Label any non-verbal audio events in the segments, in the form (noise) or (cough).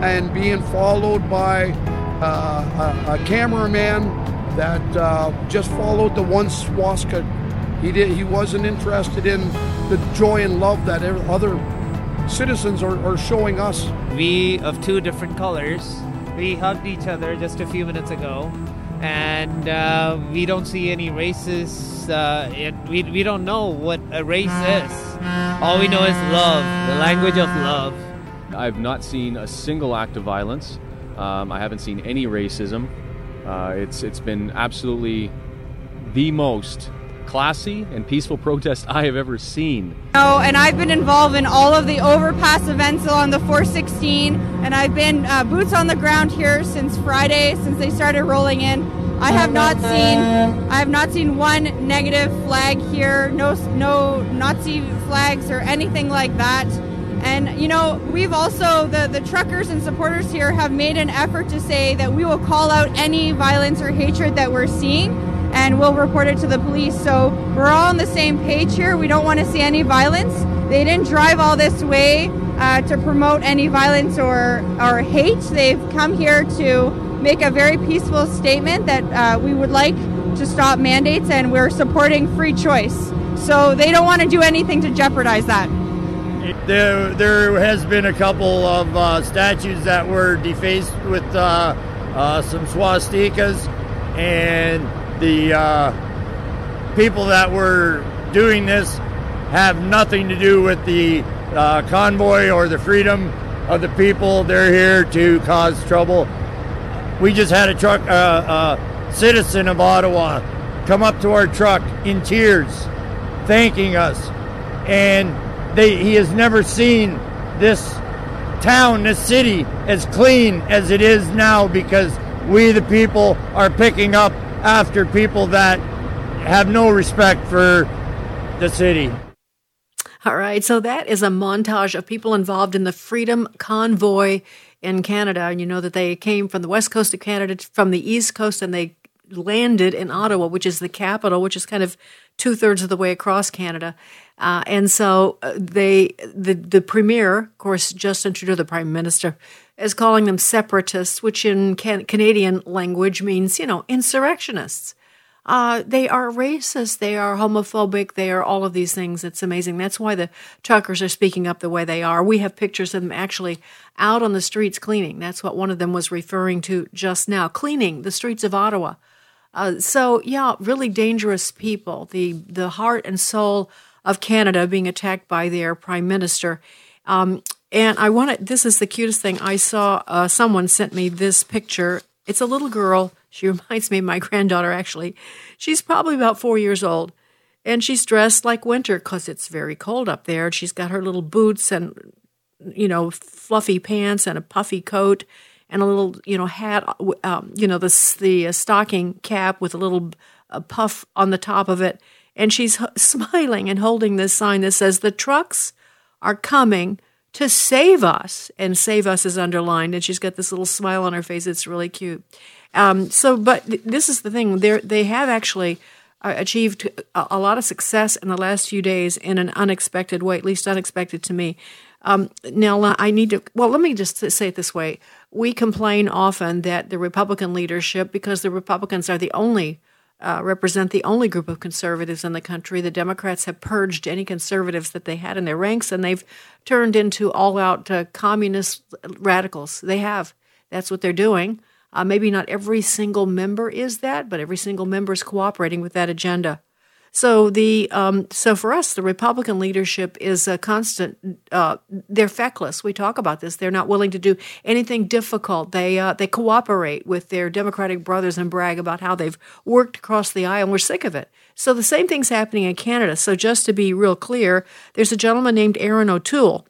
and being followed by uh, a, a, cameraman that uh, just followed the one swastika. He did. He wasn't interested in the joy and love that other citizens are, are showing us. We of two different colors. We hugged each other just a few minutes ago, and uh, we don't see any races. Uh, it, we we don't know what a race is. All we know is love, the language of love. I've not seen a single act of violence. Um, I haven't seen any racism. Uh, it's it's been absolutely the most classy and peaceful (laughs) protest I have ever seen. Oh, and I've been involved in all of the overpass events along the 416, and I've been uh, boots on the ground here since Friday, since they started rolling in. I have not seen I have not seen one negative flag here, no no Nazi flags or anything like that. And you know, we've also the the truckers and supporters here have made an effort to say that we will call out any violence or hatred that we're seeing and we'll report it to the police. So we're all on the same page here. We don't want to see any violence. They didn't drive all this way uh, to promote any violence or or hate. They've come here to make a very peaceful statement that uh, we would like to stop mandates and we're supporting free choice. So they don't want to do anything to jeopardize that. There, there has been a couple of uh, statues that were defaced with uh, uh, some swastikas, and the uh, people that were doing this have nothing to do with the uh, convoy or the freedom of the people. They're here to cause trouble. We just had a truck, uh, citizen of Ottawa, come up to our truck in tears, thanking us, and they, he has never seen this town, this city, as clean as it is now because we, the people, are picking up after people that have no respect for the city. All right, so that is a montage of people involved in the Freedom Convoy in Canada. And you know that they came from the west coast of Canada, from the east coast, and they landed in Ottawa, which is the capital, which is kind of two thirds of the way across Canada. Uh, and so uh, they, the the premier, of course, Justin Trudeau, the prime minister, is calling them separatists, which in can- Canadian language means, you know, insurrectionists. Uh, they are racist. They are homophobic. They are all of these things. It's amazing. That's why the truckers are speaking up the way they are. We have pictures of them actually out on the streets cleaning. That's what one of them was referring to just now, cleaning the streets of Ottawa. Uh, so yeah, really dangerous people. The the heart and soul of Canada being attacked by their prime minister. Um, and I want to. This is the cutest thing. I saw uh, someone sent me this picture. It's a little girl. She (laughs) reminds me of my granddaughter. Actually, she's probably about four years old, and she's dressed like winter because it's very cold up there. She's got her little boots and you know fluffy pants and a puffy coat and a little you know hat. Um, you know the the uh, stocking cap with a little uh, puff on the top of it, and she's h- (laughs) smiling and holding this sign that says the trucks are coming to save us. And save us is underlined. And she's got this little smile on her face. It's really cute. Um, so, but th- this is the thing. They they have actually uh, achieved a, a, lot of success in the last few days in an unexpected way, at least unexpected to me. Um, now, I need to, well, let me just say it this way. We complain often that the Republican leadership, because the Republicans are the only uh, represent the only group of conservatives in the country. The Democrats have purged any conservatives that they had in their ranks, and they've turned into all out uh, communist radicals. They have. That's what they're doing. Uh, maybe not every single member is that, but every single member is cooperating with that agenda. So the um, so for us, the Republican leadership is a constant. Uh, they're feckless. We talk about this. They're not willing to do anything difficult. They uh, they cooperate with their Democratic brothers and brag about how they've worked across the aisle. and We're sick of it. So the same thing's happening in Canada. So just to be real clear, there's a gentleman named Erin O'Toole,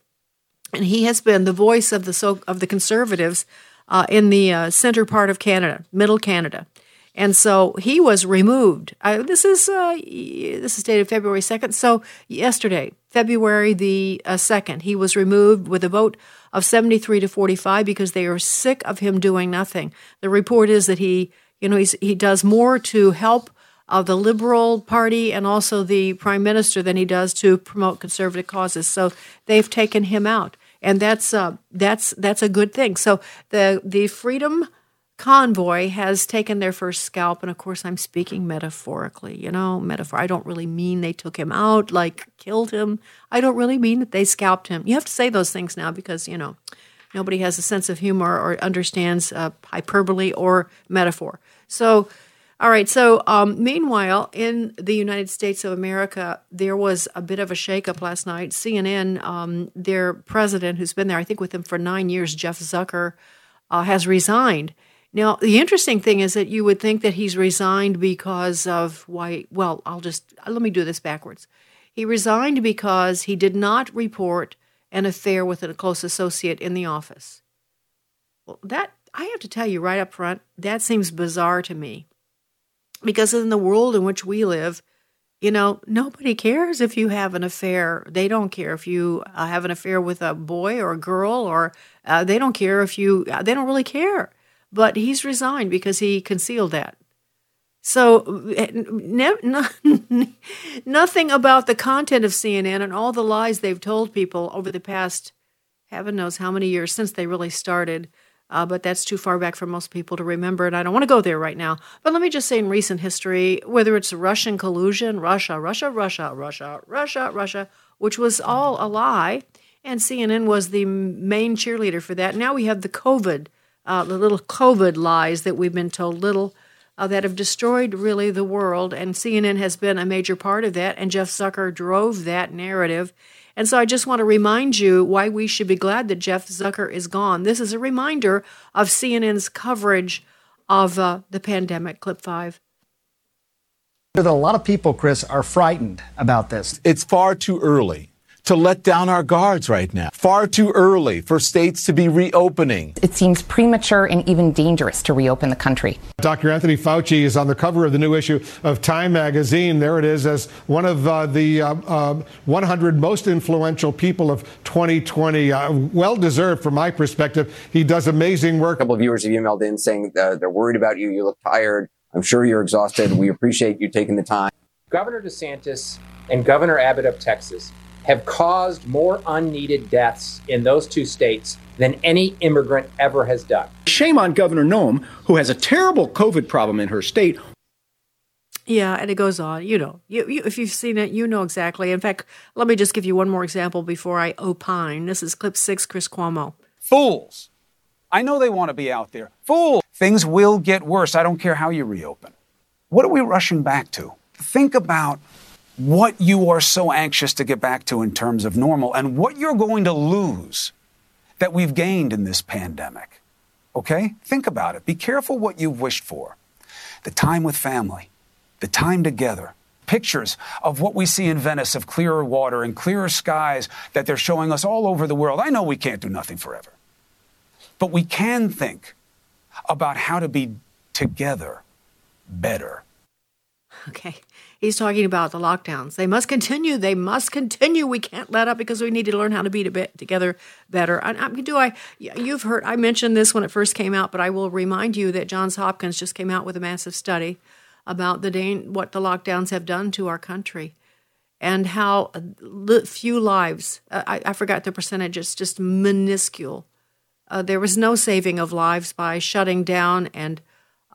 and he has been the voice of the so of the conservatives uh, in the uh, center part of Canada, middle Canada. And so he was removed. Uh, this is uh, this is dated February second. So yesterday, February the uh, second, he was removed with a vote of seventy three to forty five because they are sick of him doing nothing. The report is that he, you know, he does more to help uh, the Liberal Party and also the Prime Minister than he does to promote conservative causes. So they've taken him out, and that's uh, that's that's a good thing. So the the Freedom convoy has taken their first scalp and of course i'm speaking metaphorically you know metaphor i don't really mean they took him out like killed him. I don't really mean that they scalped him. You have to say those things now because you know nobody has a sense of humor or understands uh, hyperbole or metaphor. So all right so um, meanwhile in the united states of america there was a bit of a shakeup last night. Cnn um, their president who's been there i think with them for nine years jeff zucker uh, has resigned now, the interesting thing is that you would think that he's resigned because of why, well, I'll just, let me do this backwards. He resigned because he did not report an affair with a close associate in the office. Well, that, I have to tell you right up front, that seems bizarre to me. Because in the world in which we live, you know, nobody cares if you have an affair. They don't care if you uh, have an affair with a boy or a girl, or uh, they don't care if you, uh, they don't really care but he's resigned because he concealed that. So, ne- no, (laughs) nothing about the content of CNN and all the lies they've told people over the past, heaven knows how many years since they really started. Uh, but that's too far back for most people to remember, and I don't want to go there right now. But let me just say in recent history, whether it's Russian collusion, Russia, Russia, Russia, Russia, Russia, Russia, which was all a lie, and CNN was the main cheerleader for that. Now we have the COVID uh, the little COVID lies that we've been told, little uh, that have destroyed really the world. And CNN has been a major part of that. And Jeff Zucker drove that narrative. And so I just want to remind you why we should be glad that Jeff Zucker is gone. This is a reminder of CNN's coverage of uh, the pandemic. Clip five. That a lot of people, Chris, are frightened about this. It's far too early to let down our guards right now. Far too early for states to be reopening. It seems premature and even dangerous to reopen the country. Dr. Anthony Fauci is on the cover of the new issue of Time magazine. There it is as one of uh, the uh, uh, 100 most influential people of 2020. Uh, well deserved from my perspective. He does amazing work. A couple of viewers have emailed in saying uh, they're worried about you. You look tired. I'm sure you're exhausted. We appreciate you taking the time. Governor DeSantis and Governor Abbott of Texas have caused more unneeded deaths in those two states than any immigrant ever has done. Shame on Governor Noem, who has a terrible COVID problem in her state. Yeah, and it goes on. You know, you, you, if you've seen it, you know exactly. In fact, let me just give you one more example before I opine. This is clip six, Chris Cuomo. Fools. I know they want to be out there. Fools. Things will get worse. I don't care how you reopen. What are we rushing back to? Think about what you are so anxious to get back to in terms of normal and what you're going to lose that we've gained in this pandemic. Okay? Think about it. Be careful what you've wished for. The time with family, the time together, pictures of what we see in Venice of clearer water and clearer skies that they're showing us all over the world. I know we can't do nothing forever, but we can think about how to be together better. Okay. He's talking about the lockdowns. They must continue. They must continue. We can't let up because we need to learn how to be together better. I, I, do I? You've heard I mentioned this when it first came out, but I will remind you that Johns Hopkins just came out with a massive study about the what the lockdowns have done to our country and how few lives. Uh, I, I forgot the percentage. It's just minuscule. Uh, there was no saving of lives by shutting down and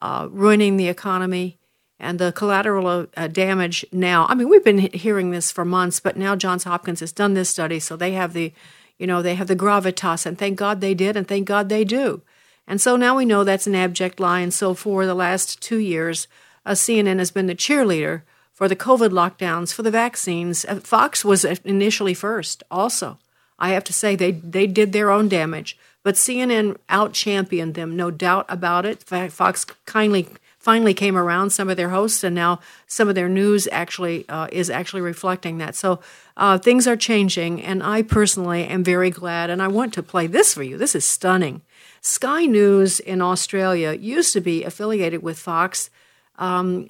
uh, ruining the economy and the collateral uh, damage now. I mean, we've been hearing this for months, but now Johns Hopkins has done this study, so they have the, you know, they have the gravitas, and thank God they did, and thank God they do. And so now we know that's an abject lie. And so for the last two years, uh, CNN has been the cheerleader for the COVID lockdowns, for the vaccines. Uh, Fox was initially first, also. I have to say, they, they did their own damage. But CNN out championed them, no doubt about it. Fox kindly finally came around some of their hosts, and now some of their news actually uh, is actually reflecting that. So uh, things are changing, and I personally am very glad. And I want to play this for you. This is stunning. Sky News in Australia used to be affiliated with Fox. Um,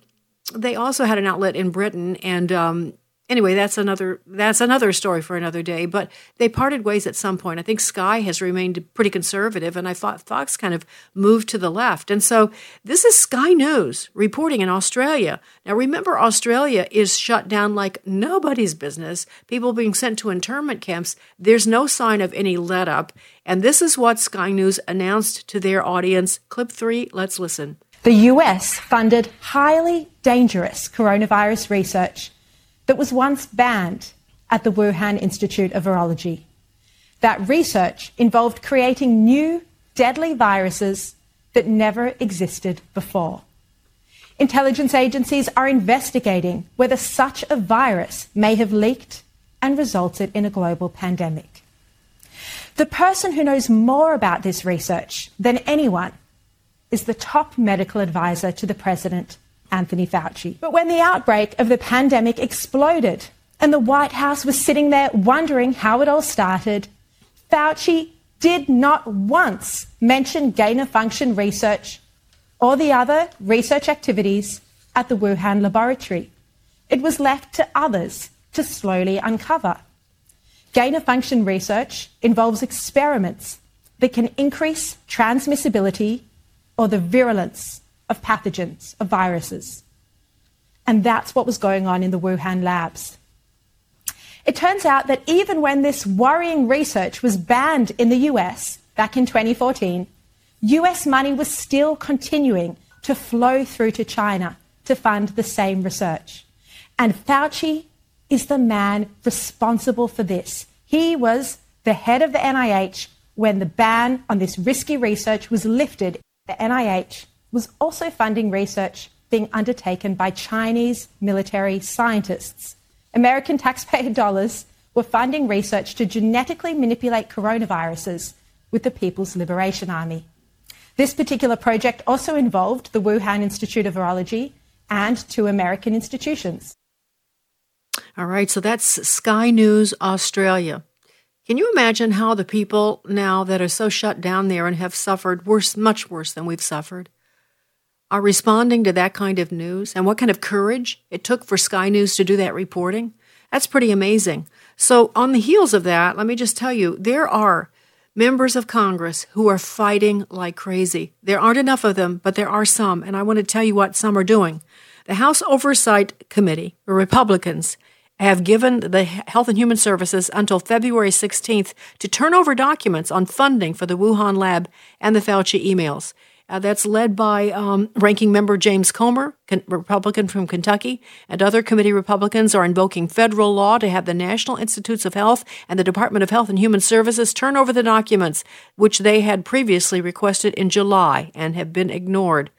they also had an outlet in Britain, and um, anyway, that's another that's another story for another day. But they parted ways at some point. I think Sky has remained pretty conservative, and I thought Fox kind of moved to the left. And so this is Sky News reporting in Australia. Now remember, Australia is shut down like nobody's business. People being sent to internment camps. There's no sign of any let up. And this is what Sky News announced to their audience. Clip three. Let's listen. The US funded highly dangerous coronavirus research that was once banned at the Wuhan Institute of Virology. That research involved creating new deadly viruses that never existed before. Intelligence agencies are investigating whether such a virus may have leaked and resulted in a global pandemic. The person who knows more about this research than anyone is the top medical advisor to the president Anthony Fauci. But when the outbreak of the pandemic exploded and the White House was sitting there wondering how it all started, Fauci did not once mention gain of function research or the other research activities at the Wuhan laboratory. It was left to others to slowly uncover. Gain of function research involves experiments that can increase transmissibility or the virulence of pathogens, of viruses. And that's what was going on in the Wuhan labs. It turns out that even when this worrying research was banned in the US back in 2014, US money was still continuing to flow through to China to fund the same research. And Fauci is the man responsible for this. He was the head of the NIH when the ban on this risky research was lifted. The NIH was also funding research being undertaken by Chinese military scientists. American taxpayer (laughs) dollars were funding research to genetically manipulate coronaviruses with the People's Liberation Army. This particular project also involved the Wuhan Institute of Virology and two American institutions. All right, so that's Sky News Australia. Can you imagine how the people now that are so shut down there and have suffered worse, much worse than we've suffered, are responding to that kind of news and what kind of courage it took for Sky News to do that reporting. That's pretty amazing. So, on the heels of that, let me just tell you there are members of Congress who are fighting like crazy. There aren't enough of them, but there are some, and I want to tell you what some are doing. The House Oversight Committee, the Republicans, have given the Health and Human Services until February 16th to turn over documents on funding for the Wuhan lab and the Fauci emails. Uh, that's led by um, Ranking Member James Comer, con- Republican from Kentucky, and other committee Republicans are invoking federal law to have the National Institutes of Health and the Department of Health and Human Services turn over the documents, which they had previously requested in July and have been ignored.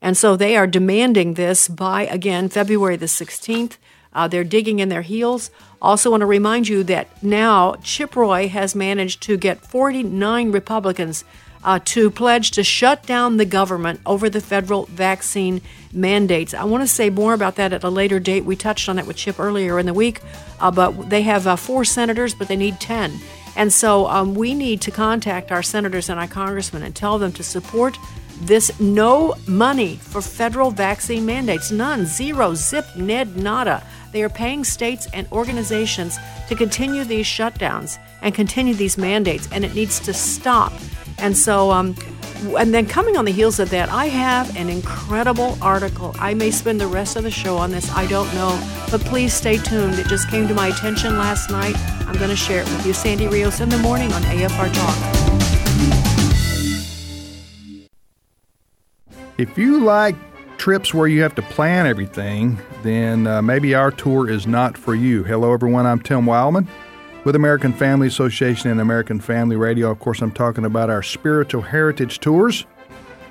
And so they are demanding this by, again, February the 16th. Uh, they're digging in their heels. Also, want to remind you that now Chip Roy has managed to get 49 Republicans uh, to pledge to shut down the government over the federal vaccine mandates. I want to say more about that at a later date. We touched on it with Chip earlier in the week, uh, but they have uh, four senators, but they need 10. And so um, we need to contact our senators and our congressmen and tell them to support this no money for federal vaccine mandates. None, zero, zip, ned, nada. They are paying states and organizations to continue these shutdowns and continue these mandates, and it needs to stop. And so, um, and then coming on the heels of that, I have an incredible article. I may spend the rest of the show on this, I don't know, but please stay tuned. It just came to my attention last night. I'm going to share it with you. Sandy Rios in the morning on AFR Talk. If you like trips where you have to plan everything, then uh, maybe our tour is not for you. Hello, everyone. I'm Tim Wildmon with American Family Association and American Family Radio. Of course, I'm talking about our spiritual heritage tours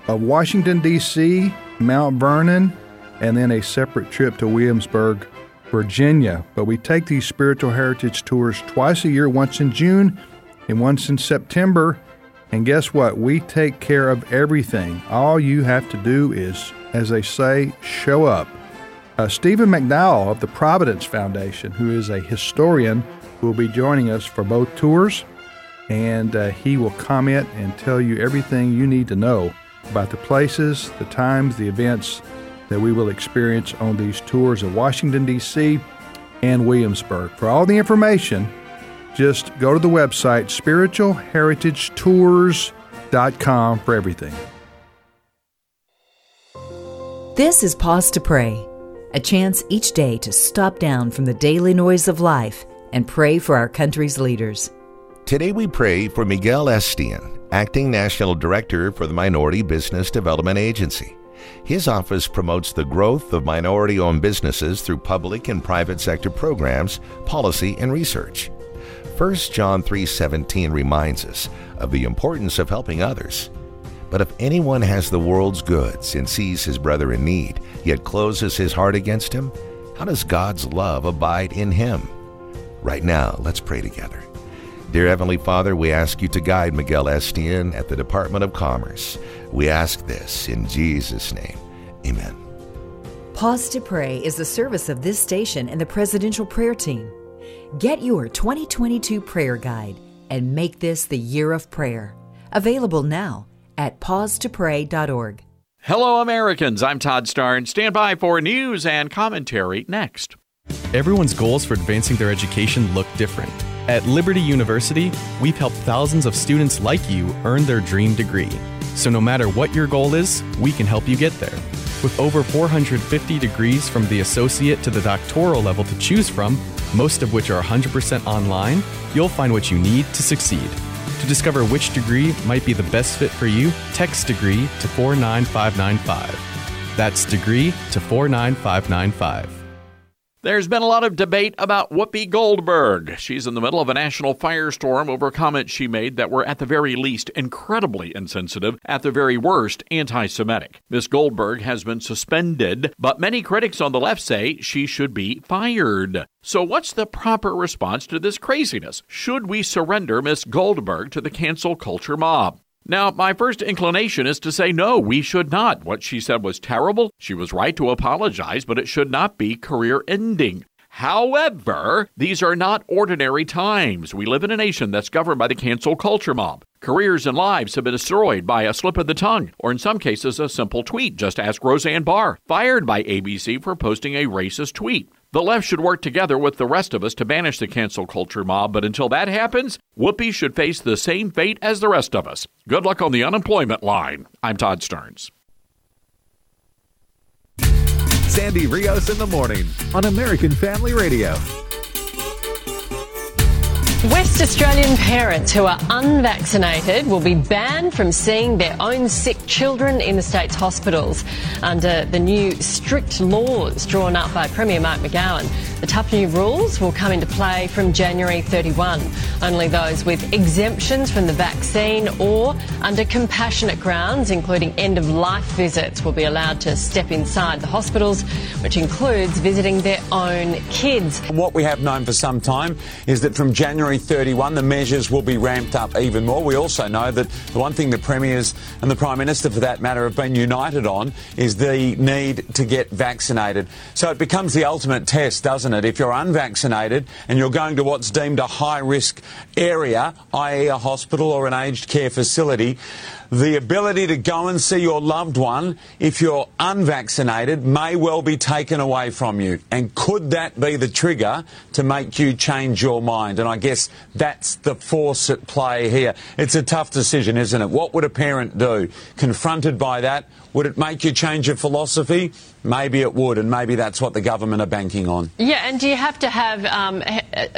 of Washington, D.C., Mount Vernon, and then a separate trip to Williamsburg, Virginia. But we take these spiritual heritage tours twice a year, once in June and once in September. And guess what? We take care of everything. All you have to do is, as they say, show up. Uh, Stephen McDowell of the Providence Foundation, who is a historian, will be joining us for both tours. And uh, he will comment and tell you everything you need to know about the places, the times, the events that we will experience on these tours of Washington, D.C. and Williamsburg. For all the information, just go to the website spiritualheritagetours.com for everything. This is Pause to Pray, a chance each day to stop down from the daily noise of life and pray for our country's leaders. Today we pray for Miguel Estien, Acting National Director for the Minority Business Development Agency. His office promotes the growth of minority owned businesses through public and private sector programs, policy, and research. 1 John 3:17 reminds us of the importance of helping others. But if anyone has the world's goods and sees his brother in need, yet closes his heart against him, how does God's love abide in him? Right now, let's pray together. Dear Heavenly Father, we ask you to guide Miguel Estien at the Department of Commerce. We ask this in Jesus' name. Amen. Pause to Pray is the service of this station and the Presidential Prayer Team. Get your 2022 prayer guide and make this the year of prayer. Available now at pausetopray.org. Hello, Americans. I'm Todd Starn. Stand by for news and commentary next. Everyone's goals for advancing their education look different. At Liberty University, we've helped thousands of students like you earn their dream degree. So no matter what your goal is, we can help you get there. With over 450 degrees from the associate to the doctoral level to choose from, most of which are 100% online, you'll find what you need to succeed. To discover which degree might be the best fit for you, text degree to 49595. That's degree to 49595. There's been a lot of debate about Whoopi Goldberg. She's in the middle of a national firestorm over comments she made that were, at the very least, incredibly insensitive, at the very worst, anti Semitic. Miss Goldberg has been suspended, but many critics on the left say she should be fired. So, what's the proper response to this craziness? Should we surrender Miss Goldberg to the cancel culture mob? Now, my first inclination is to say no, we should not. What she said was terrible. She was right to apologize, but it should not be career ending. However, these are not ordinary times. We live in a nation that's governed by the cancel culture mob. Careers and lives have been destroyed by a slip of the tongue, or in some cases, a simple tweet. Just ask Roseanne Barr, fired by ABC for posting a racist tweet. The left should work together with the rest of us to banish the cancel culture mob, but until that happens, Whoopi should face the same fate as the rest of us. Good luck on the unemployment line. I'm Todd Starnes. Sandy Rios in the morning on American Family Radio. West Australian parents who are unvaccinated will be banned from seeing their own sick children in the state's hospitals under the new strict laws drawn up by Premier Mark McGowan. The tough new rules will come into play from January 31. Only those with exemptions from the vaccine or under compassionate grounds, including end of life visits, will be allowed to step inside the hospitals, which includes visiting their own kids. What we have known for some time is that from January 31, the measures will be ramped up even more. We also know that the one thing the premiers and the prime minister, for that matter, have been united on is the need to get vaccinated. So it becomes the ultimate test, doesn't it? If you're unvaccinated and you're going to what's deemed a high risk area, i.e., a hospital or an aged care facility, the ability to go and see your loved one, if you're unvaccinated, may well be taken away from you. And could that be the trigger to make you change your mind? And I guess that's the force at play here. It's a tough decision, isn't it? What would a parent do? Confronted by that, would it make you change your philosophy? Maybe it would, and maybe that's what the government are banking on. Yeah, and do you have to have, um,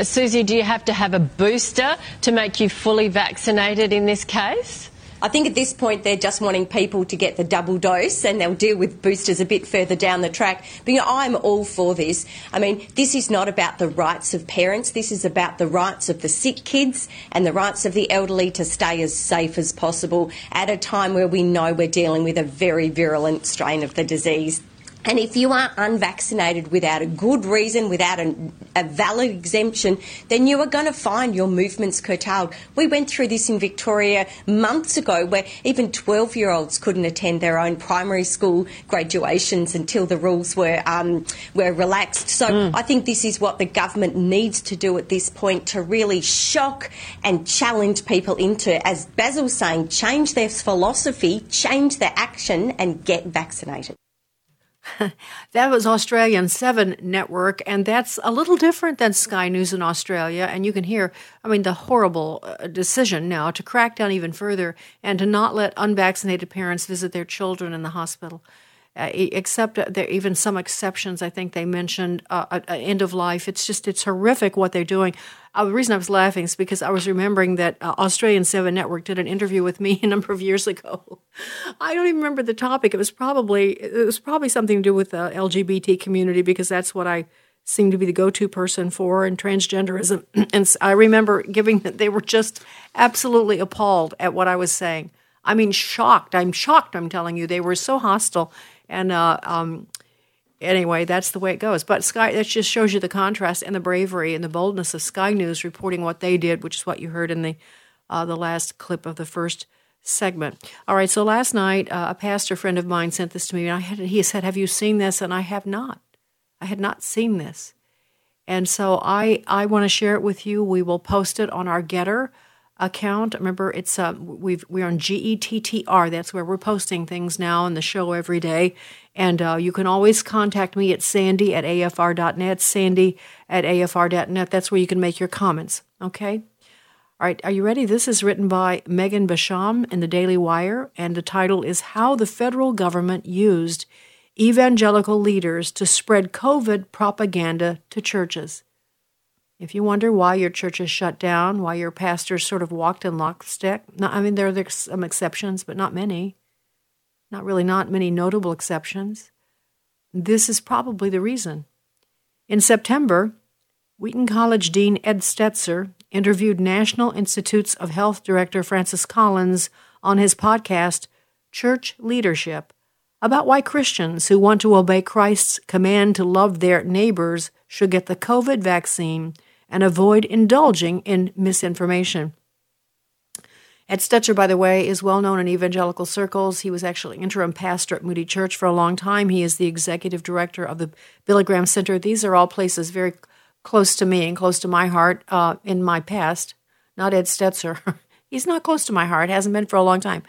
Susie, do you have to have a booster to make you fully vaccinated in this case? I think at this point they're just wanting people to get the double dose and they'll deal with boosters a bit further down the track. But you know, I'm all for this. I mean, this is not about the rights of parents, this is about the rights of the sick kids and the rights of the elderly to stay as safe as possible at a time where we know we're dealing with a very virulent strain of the disease. And if you are unvaccinated without a good reason, without a, a valid exemption, then you are going to find your movements curtailed. We went through this in Victoria months ago where even 12 year olds couldn't attend their own primary school graduations until the rules were, um, were relaxed. So mm. I think this is what the government needs to do at this point to really shock and challenge people into, as Basil's saying, change their philosophy, change their action, and get vaccinated. (laughs) that was Australian 7 network, and that's a little different than Sky News in Australia. And you can hear, I mean, the horrible uh, decision now to crack down even further and to not let unvaccinated parents visit their children in the hospital. Uh, except uh, there even some exceptions. I think they mentioned uh, end of life. It's just it's horrific what they're doing. Uh, the reason I was laughing is because I was remembering that uh, Australian Seven Network did an interview with me (laughs) a number of years ago. I don't even remember the topic. It was probably it was probably something to do with the LGBT community because that's what I seem to be the go-to person for (clears throat) and transgenderism. and I remember giving that (laughs) they were just absolutely appalled at what I was saying. I mean, shocked. I'm shocked. I'm telling you, they were so hostile and uh, um, anyway, that's the way it goes. But Sky, that just shows you the contrast and the bravery and the boldness of Sky News reporting what they did, which is what you heard in the uh, the last clip of the first segment. All right, so last night uh, a pastor friend of mine sent this to me, and I had he said, "Have you seen this?" And I have not. I had not seen this, and so I I want to share it with you. We will post it on our Gettr account. Remember, it's uh, we've we're on GETTR. That's where we're posting things now in the show every day. And uh, you can always contact me at sandy at afr.net, sandy at afr.net. That's where you can make your comments. Okay. All right, are you ready? This is written by Megan Basham in the Daily Wire, and the title is How the Federal Government Used Evangelical Leaders to Spread COVID Propaganda to Churches. If you wonder why your church is shut down, why your pastors sort of walked in lockstep, not, I mean, there are some exceptions, but not many. Not really, not many notable exceptions. This is probably the reason. In September, Wheaton College Dean Ed Stetzer interviewed National Institutes of Health Director Francis Collins on his podcast, Church Leadership, about why Christians who want to obey Christ's command to love their neighbors should get the COVID vaccine and avoid indulging in misinformation. Ed Stetzer, by the way, is well known in evangelical circles. He was actually interim pastor at Moody Church for a long time. He is the executive director of the Billy Graham Center. These are all places very close to me and close to my heart uh, in my past. Not Ed Stetzer. (laughs) He's not close to my heart, hasn't been for a long time.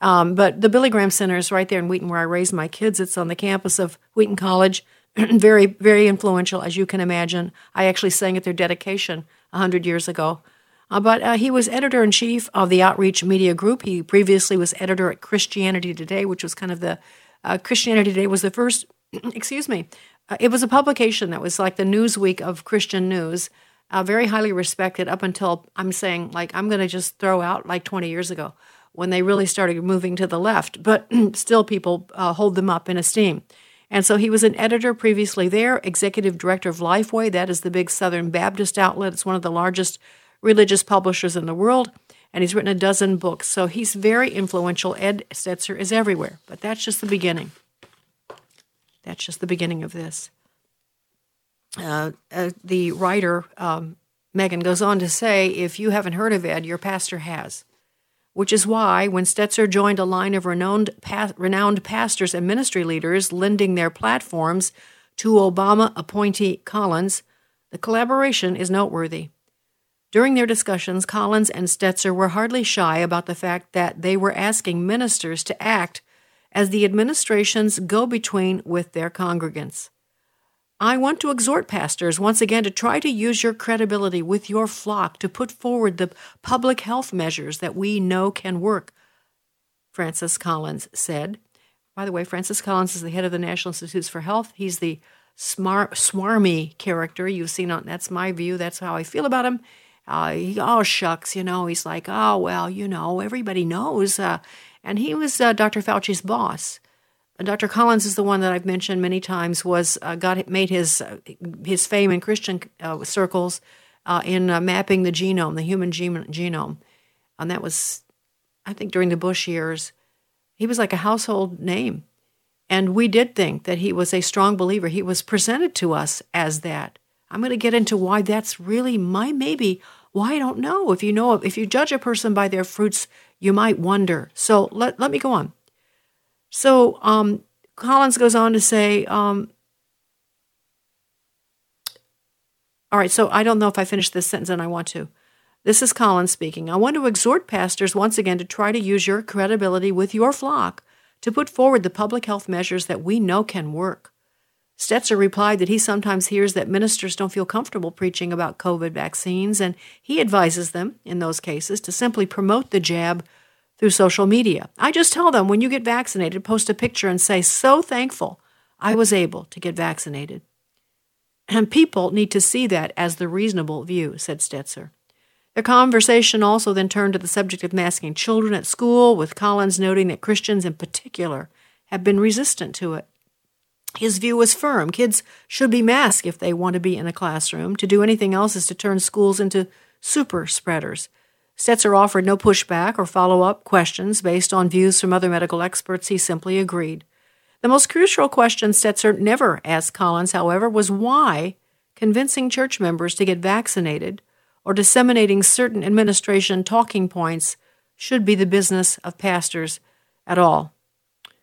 Um, but the Billy Graham Center is right there in Wheaton, where I raised my kids. It's on the campus of Wheaton College. (clears throat) very, very influential, as you can imagine. I actually sang at their dedication 100 years ago. Uh, but uh, he was editor in chief of the Outreach Media Group. He previously was editor at Christianity Today, which was kind of the uh, Christianity Today was the first, (clears throat) excuse me, uh, it was a publication that was like the Newsweek of Christian news, uh, very highly respected up until I'm saying, like, I'm going to just throw out like 20 years ago when they really started moving to the left. But (clears throat) still, people uh, hold them up in esteem. And so he was an editor previously there, executive director of Lifeway. That is the big Southern Baptist outlet. It's one of the largest religious publishers in the world. And he's written a dozen books. So he's very influential. Ed Stetzer is everywhere. But that's just the beginning. That's just the beginning of this. Uh, uh, the writer, um, Megan, goes on to say if you haven't heard of Ed, your pastor has which is why, when Stetzer joined a line of renowned, pa- renowned pastors and ministry leaders lending their platforms to Obama appointee Collins, the collaboration is noteworthy. During their discussions, Collins and Stetzer were hardly shy about the fact that they were asking ministers to act as the administration's go between with their congregants. I want to exhort pastors once again to try to use your credibility with your flock to put forward the public health measures that we know can work, Francis Collins said. By the way, Francis Collins is the head of the National Institutes for Health. He's the smart, swarmy character you've seen on. That's my view. That's how I feel about him. Uh, he, oh shucks, you know. He's like, oh well, you know, everybody knows. Uh, and he was uh, Dr. Fauci's boss. Dr. Collins is the one that I've mentioned many times. Was uh, got made his uh, his fame in Christian uh, circles uh, in mapping the genome, the human genome, and that was, I think, during the Bush years. He was like a household name, And we did think that he was a strong believer. He was presented to us as that. I'm going to get into why that's really my maybe. Why I don't know. If you know, if you judge a person by their fruits, you might wonder. So let, let me go on. So um, Collins goes on to say, um, all right, so I don't know if I finished this sentence and I want to. This is Collins speaking. I want to exhort pastors once again to try to use your credibility with your flock to put forward the public health measures that we know can work. Stetzer replied that he sometimes hears that ministers don't feel comfortable preaching about COVID vaccines, and he advises them, in those cases, to simply promote the jab through social media. I just tell them when you get vaccinated, post a picture and say, So thankful I was able to get vaccinated. And people need to see that as the reasonable view, said Stetzer. The conversation also then turned to the subject of masking children at school, with Collins noting that Christians in particular have been resistant to it. His view was firm. Kids should be masked if they want to be in a classroom. To do anything else is to turn schools into super spreaders. Stetzer offered no pushback or follow up questions based on views from other medical experts. He simply agreed. The most crucial question Stetzer never asked Collins, however, was why convincing church members to get vaccinated or disseminating certain administration talking points should be the business of pastors at all.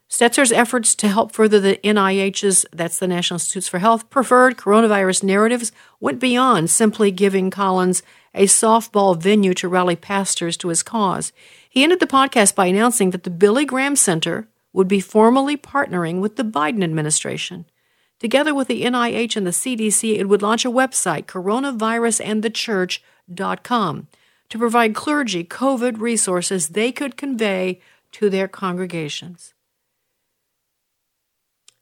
Stetzer's efforts to help further the NIH's, that's the National Institutes for Health, preferred coronavirus narratives went beyond simply giving Collins a softball venue to rally pastors to his cause. He ended the podcast by announcing that the Billy Graham Center would be formally partnering with the Biden administration. Together with the NIH and the CDC, it would launch a website, coronavirusandthechurch.com, to provide clergy COVID resources they could convey to their congregations.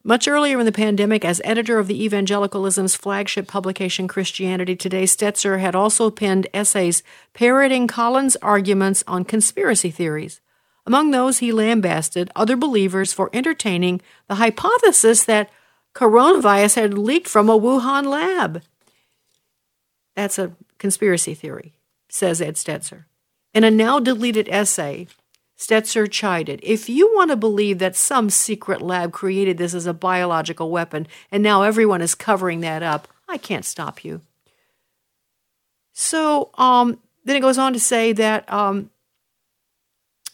Much earlier in the pandemic, as editor of the evangelicalism's flagship publication Christianity Today, Stetzer had also penned essays parroting Collins' arguments on conspiracy theories. Among those, he lambasted other believers for entertaining the hypothesis that coronavirus had leaked from a Wuhan lab. That's a conspiracy theory, says Ed Stetzer. In a now deleted essay, Stetzer chided If you want to believe that some secret lab created this as a biological weapon and now everyone is covering that up, I can't stop you. So um, then it goes on to say that um,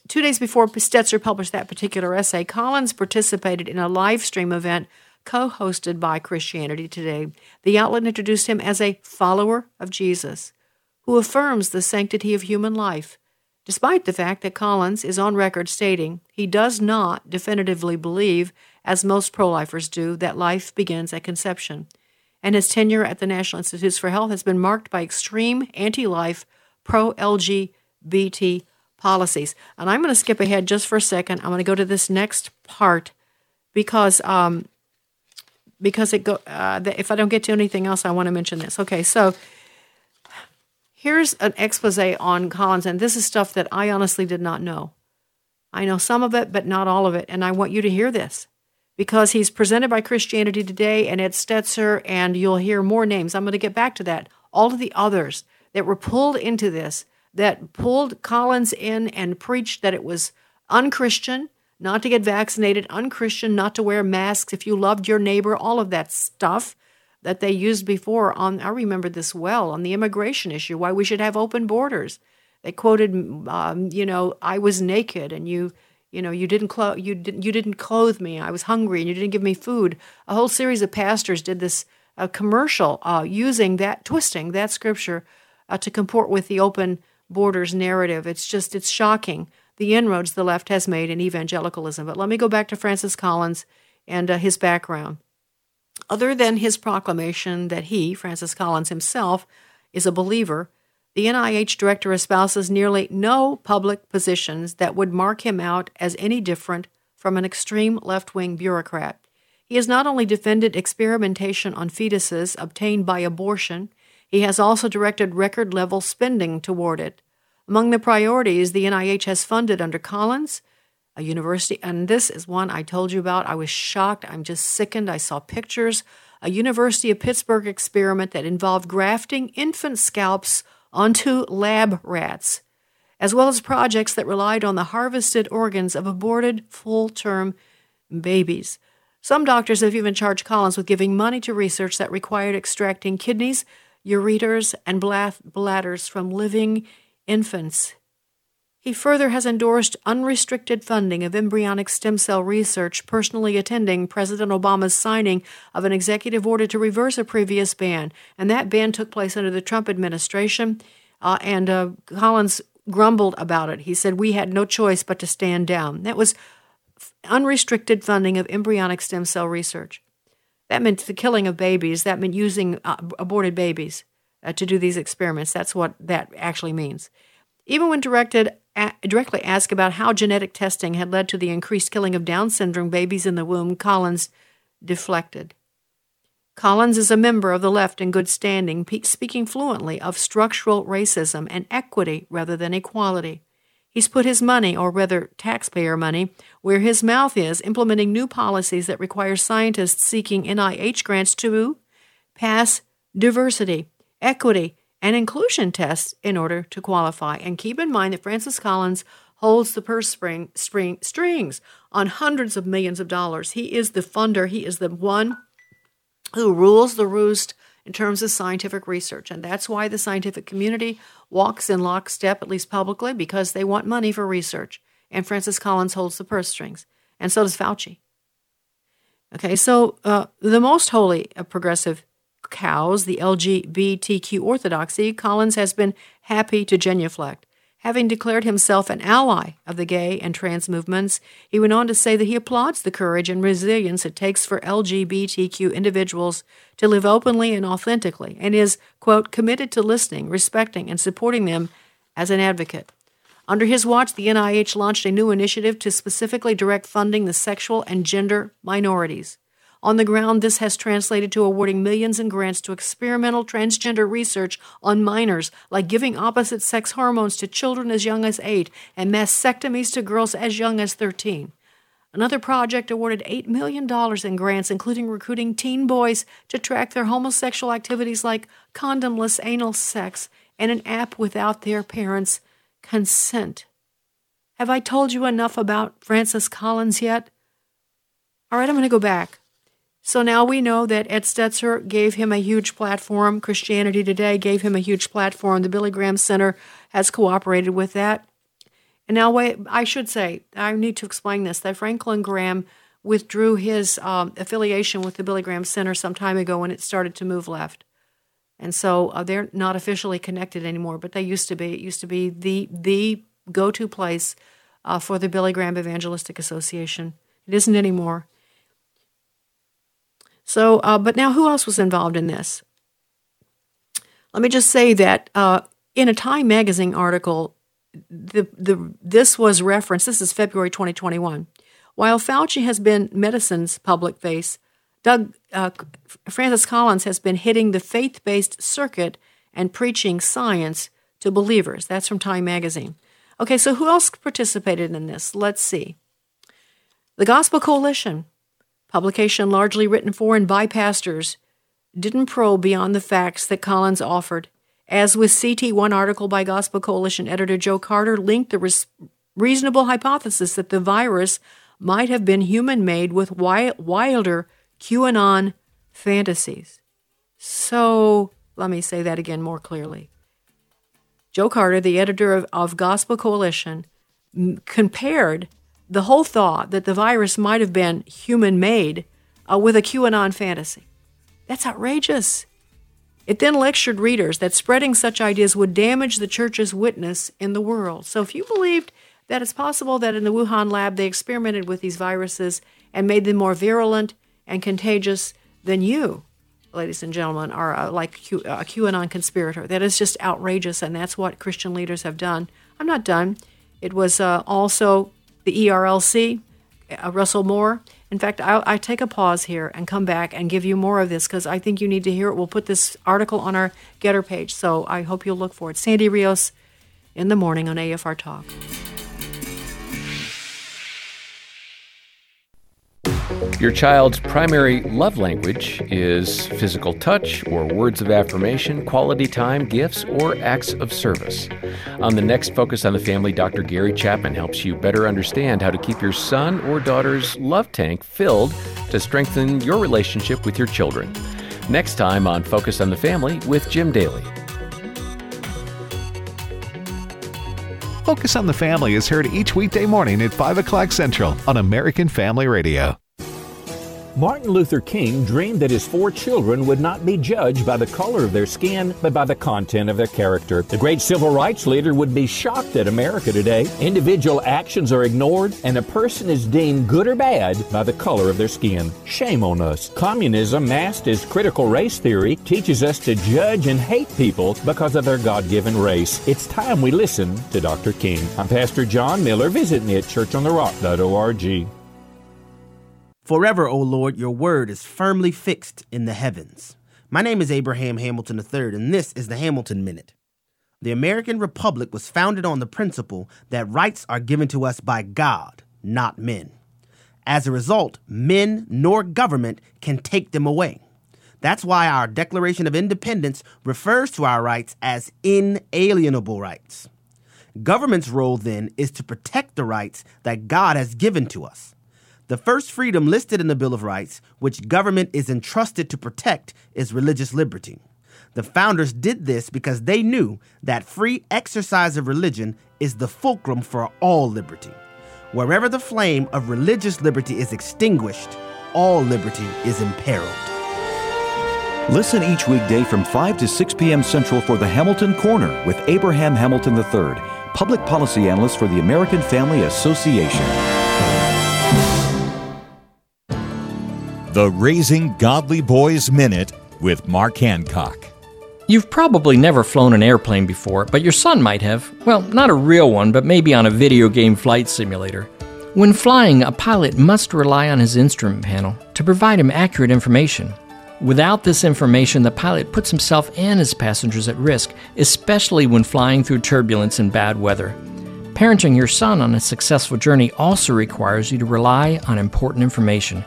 two days before Stetzer published that particular essay, Collins participated in a live stream event co hosted by Christianity Today. The outlet introduced him as a follower of Jesus who affirms the sanctity of human life despite the fact that Collins is on record stating he does not definitively believe, as most pro lifers do, that life begins at conception. And his tenure at the National Institutes for Health has been marked by extreme anti life, pro LGBT policies. And I'm going to skip ahead just for a second. I'm going to go to this next part because. Um, because it go, uh, if I don't get to anything else, I want to mention this. Okay, so Here's an expose on Collins, and this is stuff that I honestly did not know. I know some of it, but not all of it, and I want you to hear this because he's presented by Christianity Today and Ed Stetzer, and you'll hear more names. I'm going to get back to that. All of the others that were pulled into this, that pulled Collins in and preached that it was unchristian not to get vaccinated, unchristian not to wear masks if you loved your neighbor, all of that stuff that they used before on I remember this well on the immigration issue why we should have open borders. They quoted um, you know I was naked and you you know you didn't clo- you didn't you didn't clothe me. I was hungry and you didn't give me food. A whole series of pastors did this uh, commercial uh, using that twisting that scripture uh, to comport with the open borders narrative. It's just it's shocking the inroads the left has made in evangelicalism. But let me go back to Francis Collins and uh, his background. Other than his proclamation that he, Francis Collins himself, is a believer, the NIH director espouses nearly no public positions that would mark him out as any different from an extreme left wing bureaucrat. He has not only defended experimentation on fetuses obtained by abortion, he has also directed record level spending toward it. Among the priorities the NIH has funded under Collins a university, and this is one I told you about. I was shocked. I'm just sickened. I saw pictures. A University of Pittsburgh experiment that involved grafting infant scalps onto lab rats, as well as projects that relied on the harvested organs of aborted full term babies. Some doctors have even charged Collins with giving money to research that required extracting kidneys, ureters, and bladders from living infants. He further has endorsed unrestricted funding of embryonic stem cell research, personally attending President Obama's signing of an executive order to reverse a previous ban. And that ban took place under the Trump administration. Uh, and uh, Collins grumbled about it. He said, We had no choice but to stand down. That was unrestricted funding of embryonic stem cell research. That meant the killing of babies. That meant using uh, aborted babies uh, to do these experiments. That's what that actually means. Even when directed a- directly asked about how genetic testing had led to the increased killing of Down syndrome babies in the womb, Collins deflected. Collins is a member of the left in good standing, speaking fluently of structural racism and equity rather than equality. He's put his money, or rather taxpayer money, where his mouth is, implementing new policies that require scientists seeking NIH grants to pass diversity, equity, and inclusion tests in order to qualify. And keep in mind that Francis Collins holds the purse spring, spring, strings on hundreds of millions of dollars. He is the funder, he is the one who rules the roost in terms of scientific research. And that's why the scientific community walks in lockstep, at least publicly, because they want money for research. And Francis Collins holds the purse strings, and so does Fauci. Okay, so uh, the most holy of progressive cows the LGBTQ orthodoxy, Collins has been happy to genuflect. Having declared himself an ally of the gay and trans movements, he went on to say that he applauds the courage and resilience it takes for LGBTQ individuals to live openly and authentically, and is, quote, committed to listening, respecting, and supporting them as an advocate. Under his watch, the NIH launched a new initiative to specifically direct funding the sexual and gender minorities. On the ground, this has translated to awarding millions in grants to experimental transgender research on minors, like giving opposite sex hormones to children as young as 8 and mastectomies to girls as young as 13. Another project awarded $8 million in grants, including recruiting teen boys to track their homosexual activities like condomless anal sex and an app without their parents' consent. Have I told you enough about Francis Collins yet? All right, I'm going to go back. So now we know that Ed Stetzer gave him a huge platform. Christianity Today gave him a huge platform. The Billy Graham Center has cooperated with that. And now, wait, I should say, I need to explain this that Franklin Graham withdrew his um, affiliation with the Billy Graham Center some time ago when it started to move left. And so uh, they're not officially connected anymore, but they used to be. It used to be the, the go to place uh, for the Billy Graham Evangelistic Association. It isn't anymore. So, uh, but now who else was involved in this? Let me just say that uh, in a Time magazine article, the, the, this was referenced. This is February 2021. While Fauci has been medicine's public face, Doug uh, Francis Collins has been hitting the faith-based circuit and preaching science to believers. That's from Time magazine. Okay, so who else participated in this? Let's see. The Gospel Coalition publication largely written for and by pastors, didn't probe beyond the facts that Collins offered. As with CT, one article by Gospel Coalition editor Joe Carter linked the res- reasonable hypothesis that the virus might have been human made with wilder QAnon fantasies. So, let me say that again more clearly. Joe Carter, the editor of, of Gospel Coalition, m- compared the whole thought that the virus might have been human made uh, with a QAnon fantasy. That's outrageous. It then lectured readers that spreading such ideas would damage the church's witness in the world. So if you believed that it's possible that in the Wuhan lab they experimented with these viruses and made them more virulent and contagious than you, ladies and gentlemen, are uh, like Q, uh, a QAnon conspirator. That is just outrageous, and that's what Christian leaders have done. I'm not done. It was uh, also the ERLC, uh, Russell Moore. In fact, I'll, I take a pause here and come back and give you more of this because I think you need to hear it. We'll put this article on our Gettr page, so I hope you'll look for it. Sandy Rios in the morning on AFR Talk. Your child's primary love language is physical touch or words of affirmation, quality time, gifts, or acts of service. On the next Focus on the Family, Dr. Gary Chapman helps you better understand how to keep your son or daughter's love tank filled to strengthen your relationship with your children. Next time on Focus on the Family with Jim Daly. Focus on the Family is heard each weekday morning at 5 o'clock Central on American Family Radio. Martin Luther King dreamed that his four children would not be judged by the color of their skin, but by the content of their character. The great civil rights leader would be shocked at America today. Individual actions are ignored, and a person is deemed good or bad by the color of their skin. Shame on us. Communism, masked as critical race theory, teaches us to judge and hate people because of their God given race. It's time we listen to Dr. King. I'm Pastor John Miller. Visit me at churchontherock.org. Forever, O Lord, your word is firmly fixed in the heavens. My name is Abraham Hamilton III, and this is the Hamilton Minute. The American Republic was founded on the principle that rights are given to us by God, not men. As a result, men nor government can take them away. That's why our Declaration of Independence refers to our rights as inalienable rights. Government's role, then, is to protect the rights that God has given to us. The first freedom listed in the Bill of Rights, which government is entrusted to protect, is religious liberty. The founders did this because they knew that free exercise of religion is the fulcrum for all liberty. Wherever the flame of religious liberty is extinguished, all liberty is imperiled. Listen each weekday from 5 to 6 p.m. Central for the Hamilton Corner with Abraham Hamilton III, public policy analyst for the American Family Association. The Raising Godly Boys Minute with Mark Hancock. You've probably never flown an airplane before, but your son might have. Well, not a real one, but maybe on a video game flight simulator. When flying, a pilot must rely on his instrument panel to provide him accurate information. Without this information, the pilot puts himself and his passengers at risk, especially when flying through turbulence and bad weather. Parenting your son on a successful journey also requires you to rely on important information.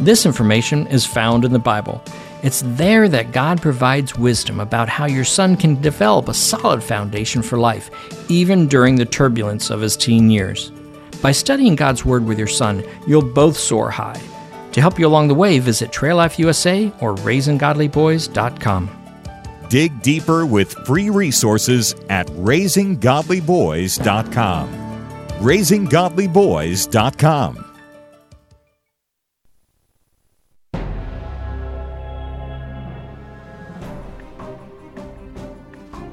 This information is found in the Bible. It's there that God provides wisdom about how your son can develop a solid foundation for life, even during the turbulence of his teen years. By studying God's Word with your son, you'll both soar high. To help you along the way, visit Trail Life USA or RaisingGodlyBoys.com. Dig deeper with free resources at RaisingGodlyBoys.com. RaisingGodlyBoys.com.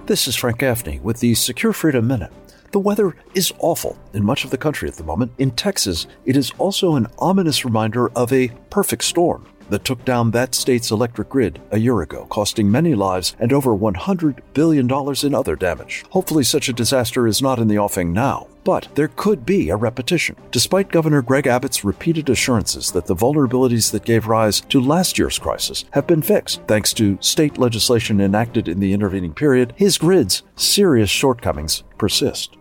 This is Frank Gaffney with the Secure Freedom Minute. The weather is awful in much of the country at the moment. In Texas, it is also an ominous reminder of a perfect storm that took down that state's electric grid a year ago, costing many lives and over $100 billion in other damage. Hopefully, such a disaster is not in the offing now, but there could be a repetition. Despite Governor Greg Abbott's repeated assurances that the vulnerabilities that gave rise to last year's crisis have been fixed thanks to state legislation enacted in the intervening period, his grid's serious shortcomings persist.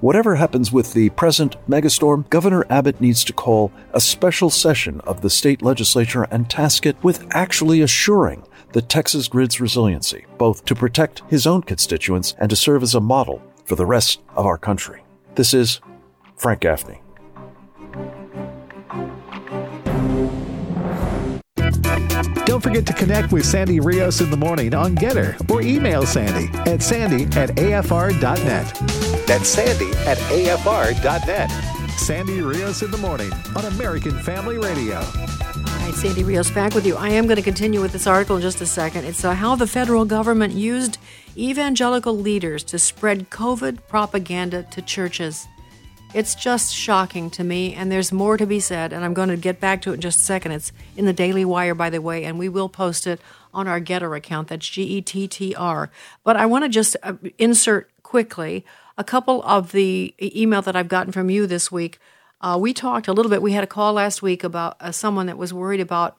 Whatever happens with the present megastorm, Governor Abbott needs to call a special session of the state legislature and task it with actually assuring the Texas grid's resiliency, both to protect his own constituents and to serve as a model for the rest of our country. This is Frank Gaffney. Don't forget to connect with Sandy Rios in the morning on Gettr or email Sandy at sandy at afr.net. That's sandy at afr.net. Sandy Rios in the morning on American Family Radio. All right, Sandy Rios back with you. I am going to continue with this article in just a second. It's uh, how the federal government used evangelical leaders to spread COVID propaganda to churches. It's just shocking to me, and there's more to be said, and I'm going to get back to it in just a second. It's in the Daily Wire, by the way, and we will post it on our Gettr account. That's G E T T R. But I want to just uh, insert quickly a couple of the email that I've gotten from you this week. Uh, we talked a little bit. We had a call last week about uh, someone that was worried about.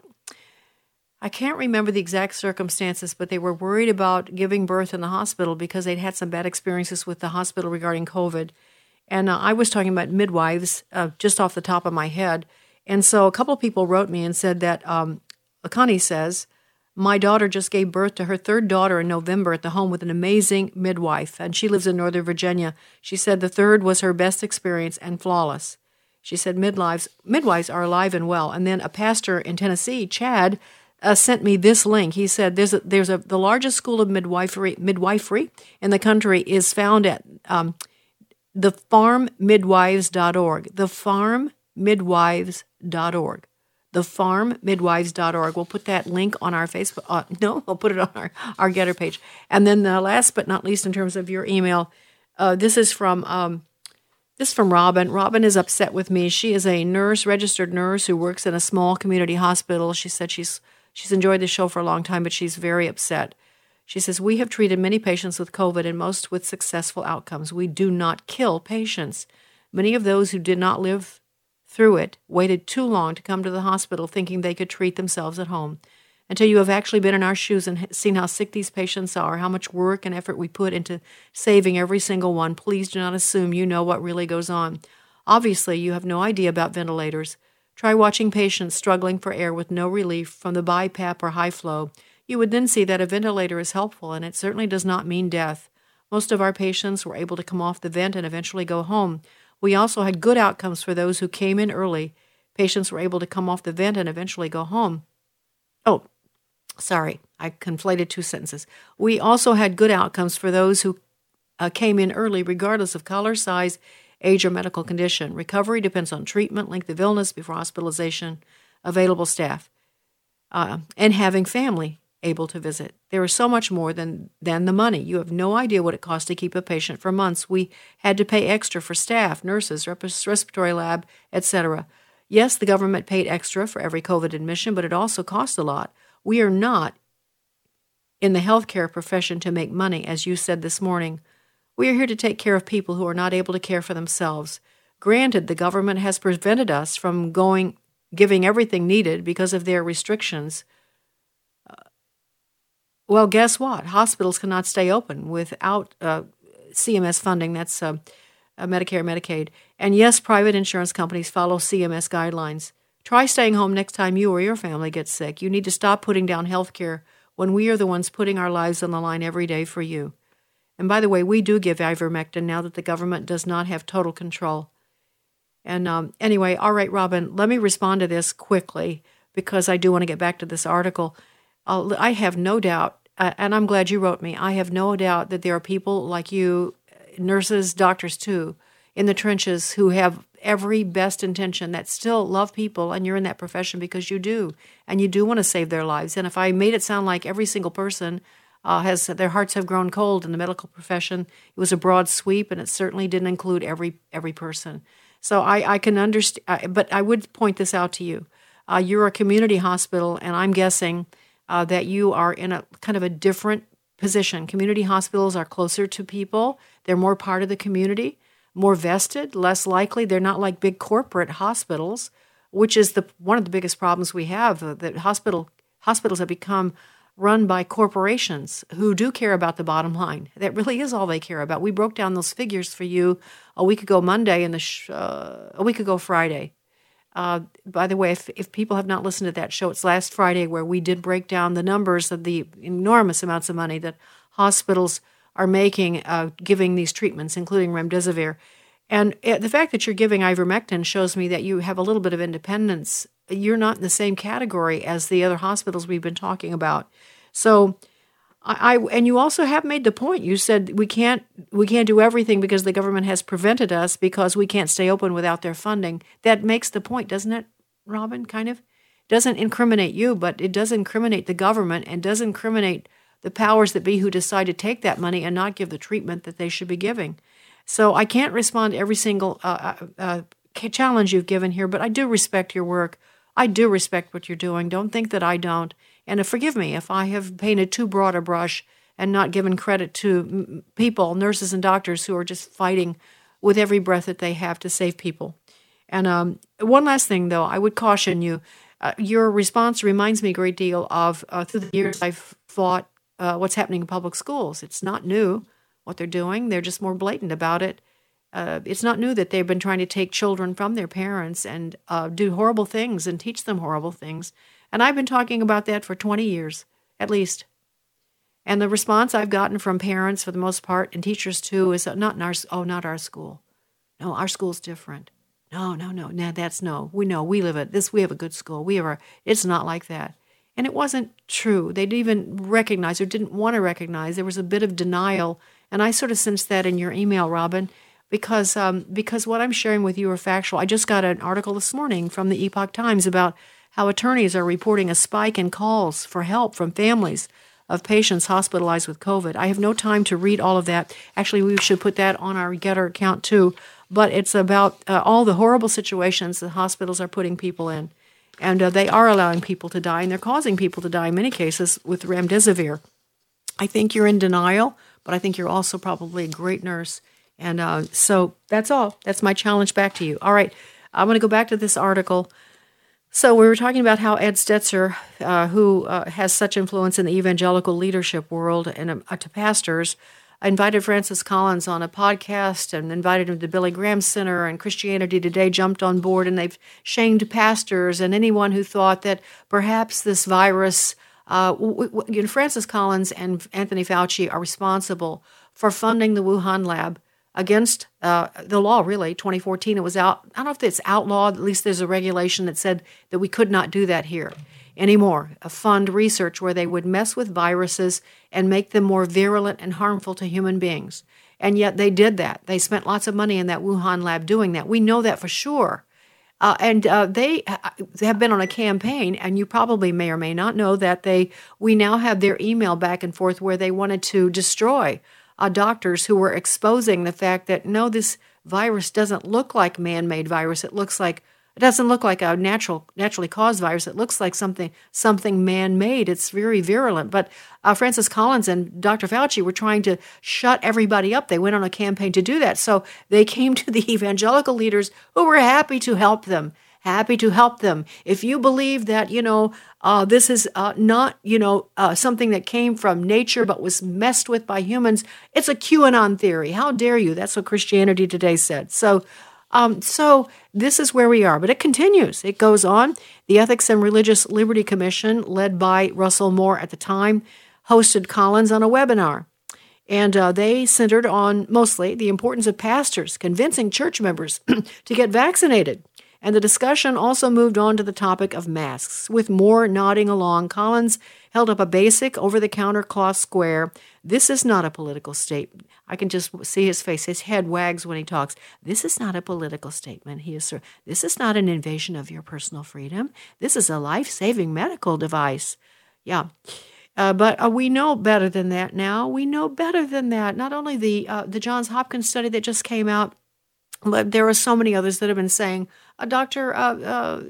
I can't remember the exact circumstances, but they were worried about giving birth in the hospital because they'd had some bad experiences with the hospital regarding COVID. And uh, I was talking about midwives uh, just off the top of my head. And so a couple of people wrote me and said that um, Connie says, my daughter just gave birth to her third daughter in November at the home with an amazing midwife, and she lives in Northern Virginia. She said the third was her best experience and flawless. She said midwives midwives are alive and well. And then a pastor in Tennessee, Chad, uh, sent me this link. He said there's a, there's a the largest school of midwifery midwifery in the country is found at um, thefarmmidwives.org. Thefarmmidwives.org thefarmmidwives.org. We'll put that link on our Facebook. Uh, (laughs) no, we'll put it on our, our Gettr page. And then the last but not least, in terms of your email, uh, this is from um, this is from Robin. Robin is upset with me. She is a nurse, registered nurse who works in a small community hospital. She said she's she's enjoyed the show for a long time, but she's very upset. She says, We have treated many patients with COVID and most with successful outcomes. We do not kill patients. Many of those who did not live through it waited too long to come to the hospital thinking they could treat themselves at home. Until you have actually been in our shoes and seen how sick these patients are, how much work and effort we put into saving every single one, please do not assume you know what really goes on. Obviously, you have no idea about ventilators. Try watching patients struggling for air with no relief from the BiPAP or high flow. You would then see that a ventilator is helpful, and it certainly does not mean death. Most of our patients were able to come off the vent and eventually go home. We also had good outcomes for those who came in early. Patients were able to come off the vent and eventually go home. Oh, sorry, I conflated two sentences. We also had good outcomes for those who uh, came in early, regardless of color, size, age, or medical condition. Recovery depends on treatment, length of illness before hospitalization, available staff, uh, and having family able to visit. There is so much more than, than the money. You have no idea what it costs to keep a patient for months. We had to pay extra for staff, nurses, respiratory lab, etc. Yes, the government paid extra for every COVID admission, but it also cost a lot. We are not in the healthcare profession to make money, as you said this morning. We are here to take care of people who are not able to care for themselves. Granted, the government has prevented us from going giving everything needed because of their restrictions well, guess what? Hospitals cannot stay open without uh, CMS funding. That's uh, uh, Medicare, Medicaid. And yes, private insurance companies follow CMS guidelines. Try staying home next time you or your family gets sick. You need to stop putting down health care when we are the ones putting our lives on the line every day for you. And by the way, we do give ivermectin now that the government does not have total control. And um, anyway, all right, Robin, let me respond to this quickly because I do want to get back to this article. I have no doubt, uh, and I'm glad you wrote me. I have no doubt that there are people like you, nurses, doctors too, in the trenches who have every best intention that still love people, and you're in that profession because you do, and you do want to save their lives. And if I made it sound like every single person uh, has their hearts have grown cold in the medical profession, it was a broad sweep, and it certainly didn't include every every person. So I, I can understand, but I would point this out to you. Uh, you're a community hospital, and I'm guessing uh, that you are in a kind of a different position. Community hospitals are closer to people, they're more part of the community, more vested, less likely. They're not like big corporate hospitals, which is the one of the biggest problems we have. Uh, that hospital hospitals have become run by corporations who do care about the bottom line. (laughs) That really is all they care about. We broke down those figures for you a week ago Monday and the sh- uh, a week ago Friday. Uh, by the way, if, if people have not listened to that show, it's last Friday where we did break down the numbers of the enormous amounts of money that hospitals are making uh, giving these treatments, including remdesivir. And the fact that you're giving ivermectin shows me that you have a little bit of independence. You're not in the same category as the other hospitals we've been talking about. So I, and you also have made the point. You said we can't we can't do everything because the government has prevented us because we can't stay open without their funding. That makes the point, doesn't it, Robin? Kind of doesn't incriminate you, but it does incriminate the government and does incriminate the powers that be who decide to take that money and not give the treatment that they should be giving. So I can't respond to every single uh, uh, uh challenge you've given here, but I do respect your work. I do respect what you're doing. Don't think that I don't. And forgive me if I have painted too broad a brush and not given credit to people, nurses and doctors who are just fighting with every breath that they have to save people. And um, one last thing, though, I would caution you. Uh, your response reminds me a great deal of uh, through the years I've fought uh, what's happening in public schools. It's not new what they're doing; they're just more blatant about it. Uh, it's not new that they've been trying to take children from their parents and uh, do horrible things and teach them horrible things. And I've been talking about that for 20 years, at least. And the response I've gotten from parents, for the most part, and teachers too, is not in our oh, not our school. No, our school's different. No, no, no, no. That's no. We know we live at this. We have a good school. We have our. It's not like that. And it wasn't true. They didn't even recognize or didn't want to recognize. There was a bit of denial, and I sort of sensed that in your email, Robin, because um, because what I'm sharing with you are factual. I just got an article this morning from the Epoch Times about how attorneys are reporting a spike in calls for help from families of patients hospitalized with COVID. I have no time to read all of that. Actually, we should put that on our Gettr account too. But it's about uh, all the horrible situations the hospitals are putting people in. And uh, they are allowing people to die, and they're causing people to die in many cases with remdesivir. I think you're in denial, but I think you're also probably a great nurse. And uh, so that's all. That's my challenge back to you. All right, I'm going to go back to this article. So we were talking about how Ed Stetzer, uh, who uh, has such influence in the evangelical leadership world and uh, to pastors, invited Francis Collins on a podcast and invited him to Billy Graham Center, and Christianity Today jumped on board, and they've shamed pastors and anyone who thought that perhaps this virus. Uh, w- w- Francis Collins and Anthony Fauci are responsible for funding the Wuhan lab against uh, the law, really. 2014, it was out. I don't know if it's outlawed, at least there's a regulation that said that we could not do that here anymore, a fund research where they would mess with viruses and make them more virulent and harmful to human beings. And yet they did that. They spent lots of money in that Wuhan lab doing that. We know that for sure. Uh, and uh, they have been on a campaign, and you probably may or may not know that they. We now have their email back and forth where they wanted to destroy uh, doctors who were exposing the fact that no, this virus doesn't look like man-made virus. It looks like it doesn't look like a natural, naturally caused virus. It looks like something, something man-made. It's very virulent. But uh, Francis Collins and Dr. Fauci were trying to shut everybody up. They went on a campaign to do that. So they came to the (laughs) evangelical leaders who were happy to help them. Happy to help them. If you believe that, you know, uh, this is uh, not, you know, uh, something that came from nature but was messed with by humans, it's a QAnon theory. How dare you? That's what Christianity Today said. So um, so this is where we are, but it continues. It goes on. The Ethics and Religious Liberty Commission, led by Russell Moore at the time, hosted Collins on a webinar. And uh, they centered on mostly the importance of pastors convincing church members (clears throat) to get vaccinated. And the discussion also moved on to the topic of masks. With Moore nodding along, Collins held up a basic over the counter cloth square. This is not a political statement. I can just see his face. His head wags when he talks. This is not a political statement. He is. This is not an invasion of your personal freedom. This is a life-saving medical device. Yeah. Uh, but uh, we know better than that now. We know better than that. Not only the uh, the Johns Hopkins study that just came out, but there are so many others that have been saying. Uh, Dr. Uh, uh,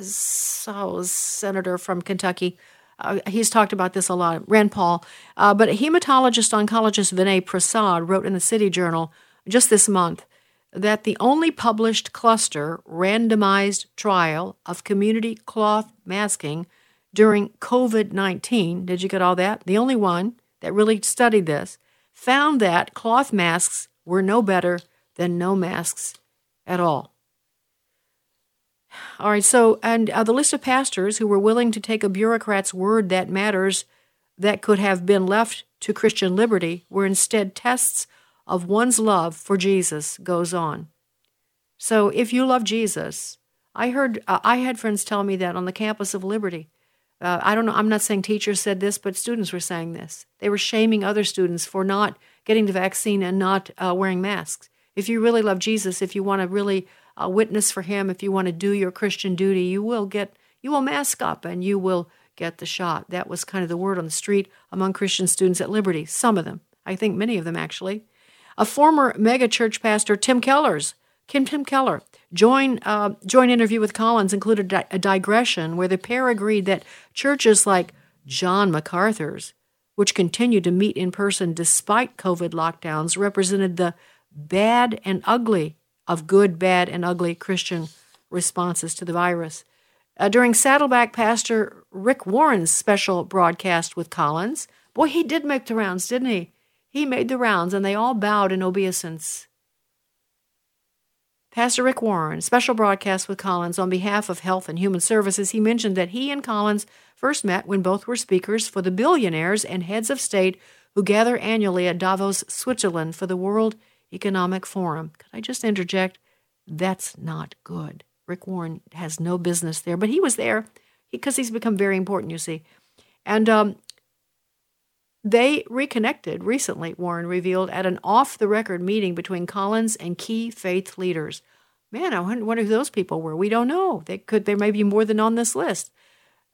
so, senator from Kentucky, uh, he's talked about this a lot, Rand Paul. Uh, but hematologist oncologist Vinay Prasad wrote in the City Journal just this month that the only published cluster randomized trial of community cloth masking during COVID 19, did you get all that? The only one that really studied this found that cloth masks were no better than no masks at all. All right, so, and uh, the list of pastors who were willing to take a bureaucrat's word that matters that could have been left to Christian liberty were instead tests of one's love for Jesus goes on. So, if you love Jesus, I heard, uh, I had friends tell me that on the campus of Liberty. Uh, I don't know, I'm not saying teachers said this, but students were saying this. They were shaming other students for not getting the vaccine and not uh, wearing masks. If you really love Jesus, if you want to really uh, witness for him, if you want to do your Christian duty, you will get you will mask up and you will get the shot. That was kind of the word on the street among Christian students at Liberty. Some of them, I think many of them actually. A former mega church pastor, Tim Keller's Kim Tim Keller, join uh, joint interview with Collins included a digression where the pair agreed that churches like John MacArthur's, which continued to meet in person despite COVID lockdowns, represented the bad and ugly of good, bad, and ugly Christian responses to the virus. Uh, during Saddleback Pastor Rick Warren's special broadcast with Collins, boy, he did make the rounds, didn't he? He made the rounds, and they all bowed in obeisance. Pastor Rick Warren, special broadcast with Collins on behalf of Health and Human Services, he mentioned that he and Collins first met when both were speakers for the billionaires and heads of state who gather annually at Davos, Switzerland for the World Economic Forum. Could I just interject? That's not good. Rick Warren has no business there, but he was there because he's become very important, you see. And um, they reconnected recently, Warren revealed, at an off the record meeting between Collins and key faith leaders. Man, I wonder who those people were. We don't know. They could there may be more than on this list.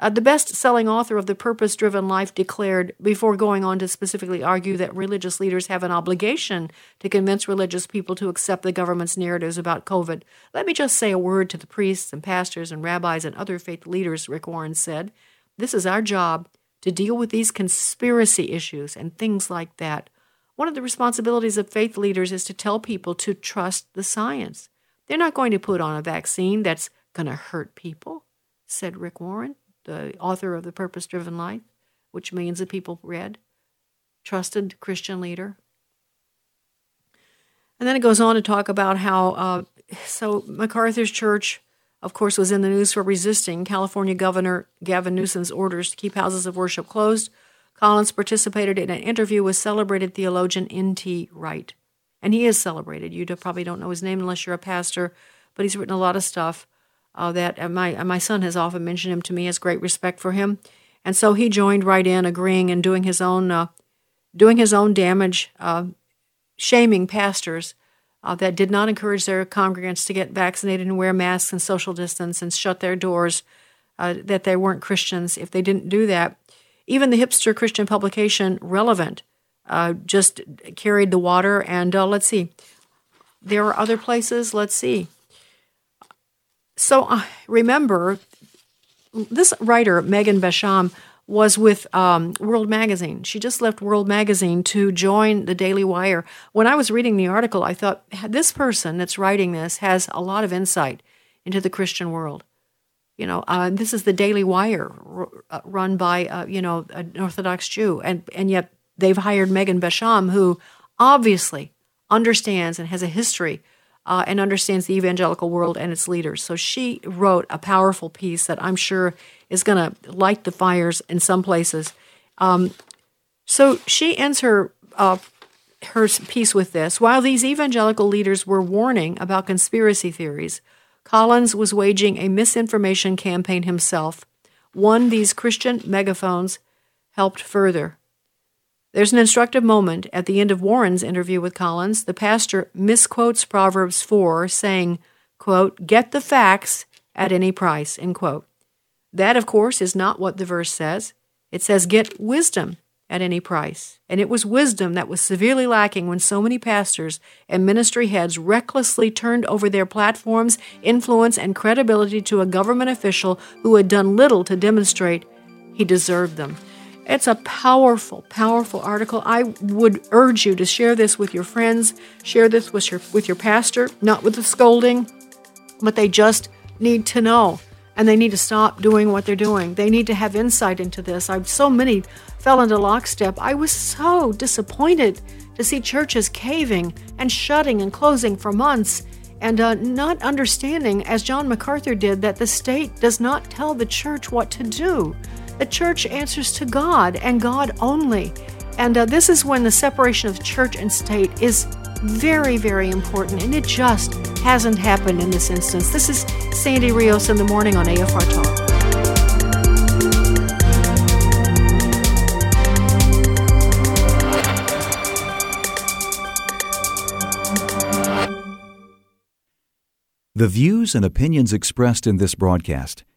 Uh, the best selling author of The Purpose Driven Life declared, before going on to specifically argue that religious leaders have an obligation to convince religious people to accept the government's narratives about COVID. Let me just say a word to the priests and pastors and rabbis and other faith leaders, Rick Warren said. This is our job to deal with these conspiracy issues and things like that. One of the responsibilities of faith leaders is to tell people to trust the science. They're not going to put on a vaccine that's going to hurt people, said Rick Warren the author of The Purpose Driven Life, which millions of people read, trusted Christian leader. And then it goes on to talk about how, uh, so MacArthur's church, of course, was in the news for resisting California Governor Gavin Newsom's orders to keep houses of worship closed. Collins participated in an interview with celebrated theologian N.T. Wright. And he is celebrated. You probably don't know his name unless you're a pastor, but he's written a lot of stuff uh, that uh, my uh, my son has often mentioned him to me. Has great respect for him, and so he joined right in, agreeing and doing his own uh, doing his own damage, shaming pastors that did not encourage their congregants to get vaccinated and wear masks and social distance and shut their doors. that they weren't Christians if they didn't do that. Even the hipster Christian publication Relevant just carried the water. And let's see, there are other places. Let's see. So uh, remember, this writer, Megan Basham, was with um, World Magazine. She just left World Magazine to join the Daily Wire. When I was reading the article, I thought, this person that's writing this has a lot of insight into the Christian world. You know, uh, this is the Daily Wire uh, run by, uh, you know, an Orthodox Jew. And, and yet they've hired Megan Basham, who obviously understands and has a history uh, and understands the evangelical world and its leaders. So she wrote a powerful piece that I'm sure is going to light the fires in some places. Um, so she ends her uh, her piece with this: While these evangelical leaders were warning about conspiracy theories, Collins was waging a misinformation campaign himself. One these Christian megaphones helped further. There's an instructive moment at the end of Warren's interview with Collins. The pastor misquotes Proverbs 4, saying, quote, Get the facts at any price, end quote. That, of course, is not what the verse says. It says, Get wisdom at any price. And it was wisdom that was severely lacking when so many pastors and ministry heads recklessly turned over their platforms, influence, and credibility to a government official who had done little to demonstrate he deserved them. It's a powerful, powerful article. I would urge you to share this with your friends, share this with your with your pastor, not with the scolding, but they just need to know and they need to stop doing what they're doing. They need to have insight into this. I've so many fell into lockstep. I was so disappointed to see churches caving and shutting and closing for months and uh, not understanding, as John MacArthur did, that the state does not tell the church what to do. The church answers to God and God only. And uh, this is when the separation of church and state is very, very important, and it just hasn't happened in this instance. This is Sandy Rios in the morning on AFR Talk. The views and opinions expressed in this broadcast